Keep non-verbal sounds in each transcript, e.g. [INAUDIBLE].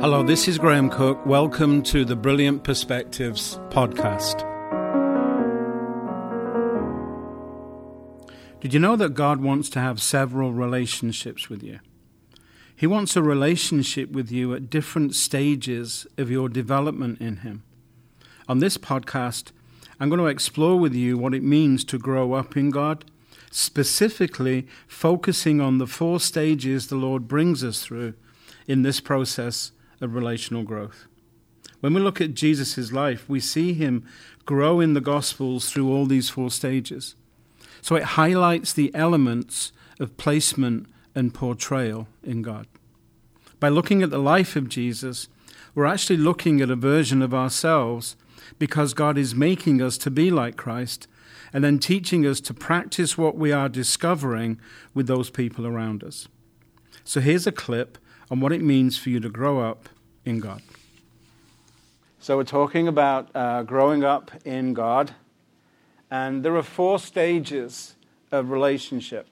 Hello, this is Graham Cooke. Welcome to the Brilliant Perspectives podcast. Did you know that God wants to have several relationships with you? He wants a relationship with you at different stages of your development in Him. On this podcast, I'm going to explore with you what it means to grow up in God, specifically focusing on the four stages the Lord brings us through in this process of relational growth. When we look at Jesus' life, we see him grow in the Gospels through all these four stages. So it highlights the elements of placement and portrayal in God. By looking at the life of Jesus, we're actually looking at a version of ourselves because God is making us to be like Christ and then teaching us to practice what we are discovering with those people around us. So here's a clip on what it means for you to grow up in God. So, we're talking about uh, growing up in God, and there are four stages of relationship.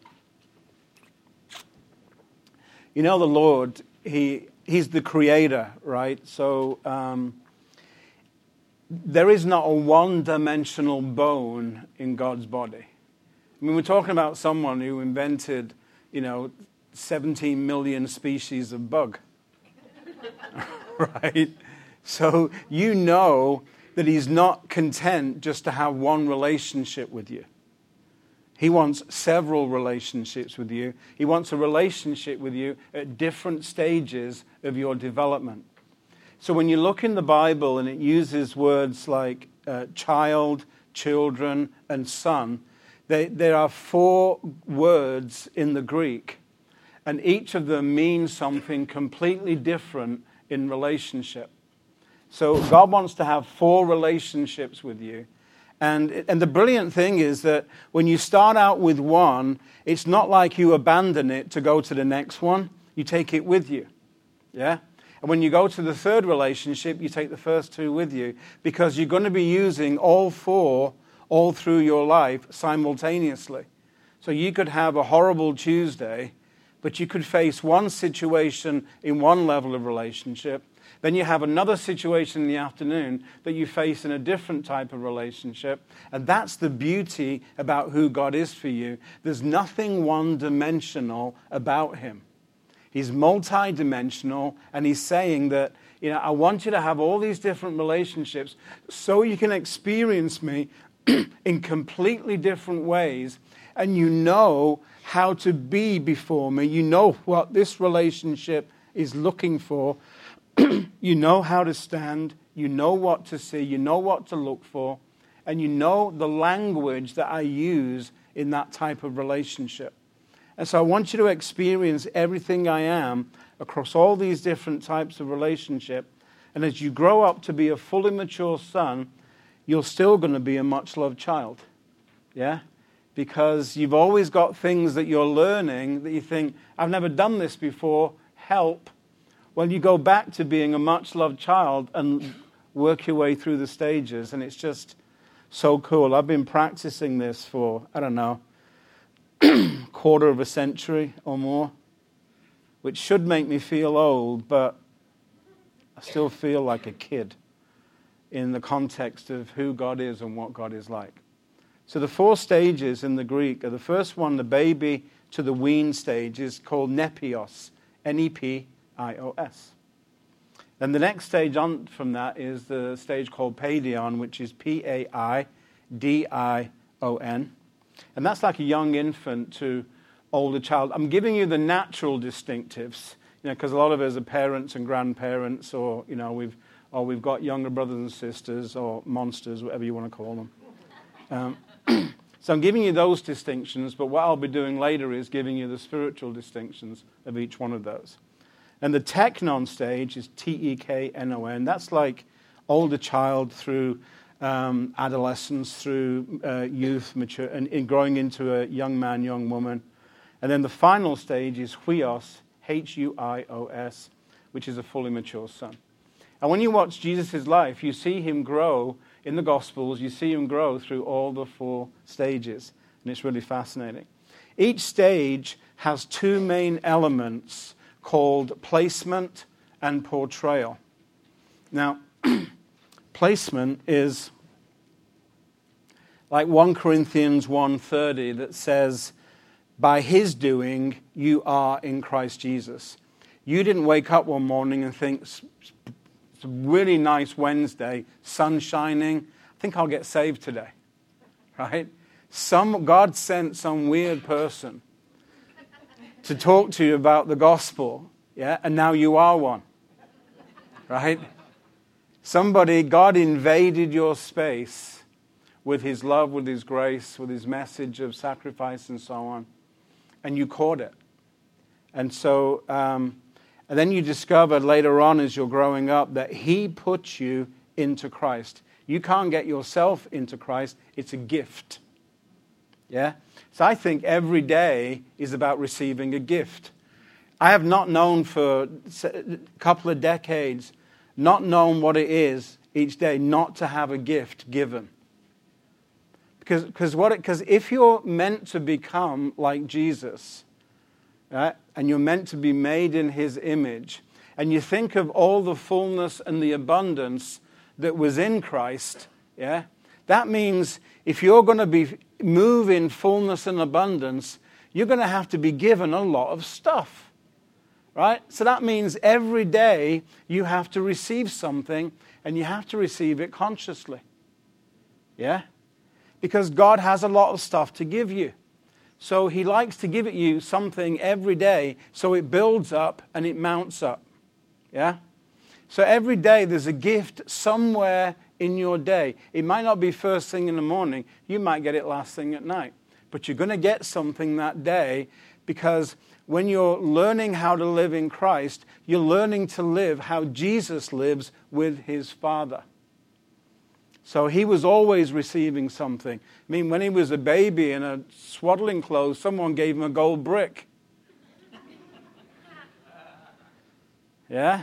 You know, the Lord, he, He's the creator, right? So, um, there is not a one dimensional bone in God's body. I mean, we're talking about someone who invented, you know, 17 million species of bug. [LAUGHS] right? So you know that he's not content just to have one relationship with you. He wants several relationships with you. He wants a relationship with you at different stages of your development. So when you look in the Bible and it uses words like uh, child, children, and son, they, there are four words in the Greek, and each of them means something completely different in relationship. So God wants to have four relationships with you. And, and the brilliant thing is that when you start out with one, it's not like you abandon it to go to the next one. You take it with you. Yeah? And when you go to the third relationship, you take the first two with you because you're going to be using all four all through your life simultaneously. So you could have a horrible Tuesday but you could face one situation in one level of relationship. Then you have another situation in the afternoon that you face in a different type of relationship. And that's the beauty about who God is for you. There's nothing one dimensional about Him. He's multidimensional, and He's saying that, you know, I want you to have all these different relationships so you can experience me [CLEARS THROAT] in completely different ways. And you know how to be before me. You know what this relationship is looking for. [CLEARS THROAT] you know how to stand. You know what to see. You know what to look for. And you know the language that I use in that type of relationship. And so I want you to experience everything I am across all these different types of relationship. And as you grow up to be a fully mature son, you're still going to be a much loved child. Yeah? Because you've always got things that you're learning that you think, I've never done this before, help. Well, you go back to being a much loved child and work your way through the stages, and it's just so cool. I've been practicing this for, I don't know, [CLEARS THROAT] quarter of a century or more, which should make me feel old, but I still feel like a kid in the context of who God is and what God is like. So the four stages in the Greek are the first one, the baby to the wean stage, is called nepios, N E P I O S. Then the next stage on from that is the stage called paidion, which is P A I D I O N. And that's like a young infant to older child. I'm giving you the natural distinctives, you know, because a lot of us are parents and grandparents, or, you know, we've, or we've got younger brothers and sisters, or monsters, whatever you want to call them. Um, [CLEARS THROAT] so I'm giving you those distinctions, but what I'll be doing later is giving you the spiritual distinctions of each one of those. And the teknon stage is T E K N O N. That's like older child through um, adolescence, through uh, youth, mature, and in growing into a young man, young woman. And then the final stage is huios, H U I O S, which is a fully mature son. And when you watch Jesus' life, you see him grow in the Gospels, you see him grow through all the four stages, and it's really fascinating. Each stage has two main elements called placement and portrayal. Now, [CLEARS THROAT] placement is like 1 Corinthians 1:30 that says by his doing you are in Christ Jesus. You didn't wake up one morning and think it's a really nice Wednesday, sun shining. I think I'll get saved today. Right? Some God sent some weird person to talk to you about the gospel, yeah, and now you are one. Right? Somebody, God invaded your space with his love, with his grace, with his message of sacrifice and so on, and you caught it. And so, um, and then you discover later on as you're growing up that he puts you into Christ. You can't get yourself into Christ, it's a gift. Yeah? So I think every day is about receiving a gift. I have not known for a couple of decades, not known what it is each day not to have a gift given. Because, because, what because if you're meant to become like Jesus, right, and you're meant to be made in his image, and you think of all the fullness and the abundance that was in Christ, yeah, that means if you're going to be move in fullness and abundance, you're going to have to be given a lot of stuff. Right? So that means every day you have to receive something and you have to receive it consciously. Yeah? Because God has a lot of stuff to give you. So he likes to give it you something every day so it builds up and it mounts up. Yeah? So every day there's a gift somewhere in your day. It might not be first thing in the morning, you might get it last thing at night. But you're going to get something that day because when you're learning how to live in Christ, you're learning to live how Jesus lives with his Father. So he was always receiving something. I mean, when he was a baby in a swaddling clothes, someone gave him a gold brick. [LAUGHS] Yeah?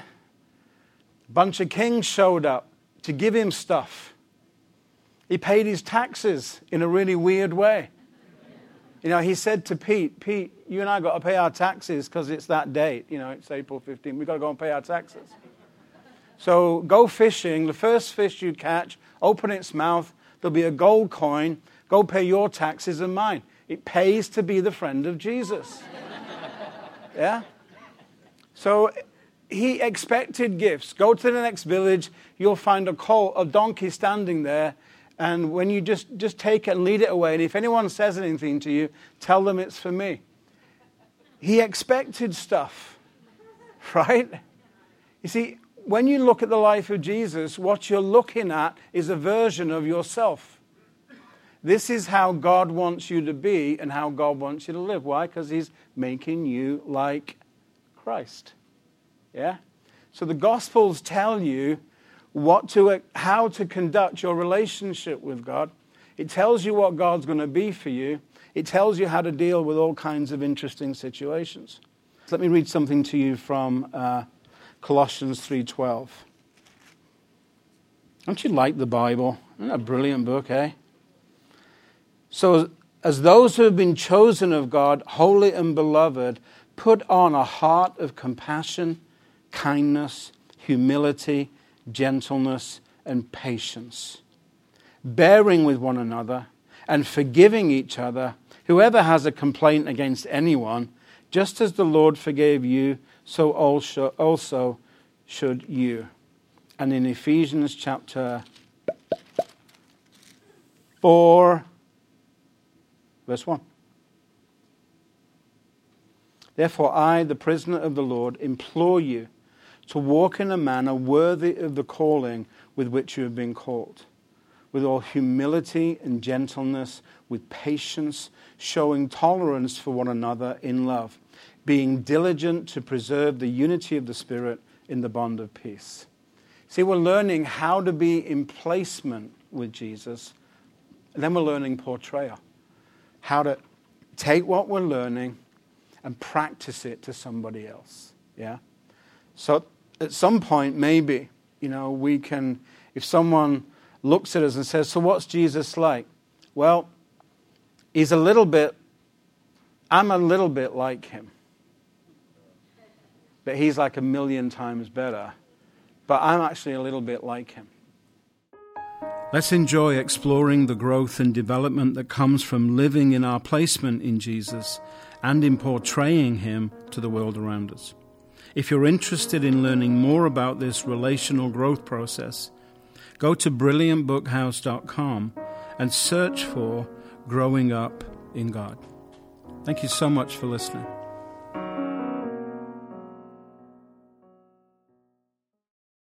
Bunch of kings showed up to give him stuff. He paid his taxes in a really weird way. You know, he said to Pete, Pete, you and I got to pay our taxes because it's that date. You know, it's April 15. We've got to go and pay our taxes. So go fishing. The first fish you catch, open its mouth. There'll be a gold coin. Go pay your taxes and mine. It pays to be the friend of Jesus. [LAUGHS] yeah? So he expected gifts. Go to the next village, you'll find a colt, a donkey standing there, and when you just, just take it and lead it away, and if anyone says anything to you, tell them it's for me. He expected stuff, [LAUGHS] right? You see, when you look at the life of Jesus, what you're looking at is a version of yourself. This is how God wants you to be and how God wants you to live. Why? Because He's making you like Christ. Yeah? So the Gospels tell you what to, how to conduct your relationship with God. It tells you what God's going to be for you. It tells you how to deal with all kinds of interesting situations. Let me read something to you from uh, Colossians 3.12. Don't you like the Bible? Isn't that a brilliant book, eh? So, as those who have been chosen of God, holy and beloved, put on a heart of compassion kindness, humility, gentleness, and patience, bearing with one another and forgiving each other. Whoever has a complaint against anyone, just as the Lord forgave you, so also, also should you. And in Ephesians chapter 4, verse 1. Therefore, I, the prisoner of the Lord, implore you to walk in a manner worthy of the calling with which you have been called, with all humility and gentleness, with patience, showing tolerance for one another in love, being diligent to preserve the unity of the Spirit in the bond of peace. See, we're learning how to be in placement with Jesus, and then we're learning portrayal. How to take what we're learning and practice it to somebody else. Yeah? So at some point, maybe, you know, we can, if someone looks at us and says, So what's Jesus like? Well, he's a little bit, I'm a little bit like him. But he's like a million times better. But I'm actually a little bit like him. Let's enjoy exploring the growth and development that comes from living in our placement in Jesus and in portraying Him to the world around us. If you're interested in learning more about this relational growth process, go to brilliantbookhouse.com and search for Growing Up in God. Thank you so much for listening.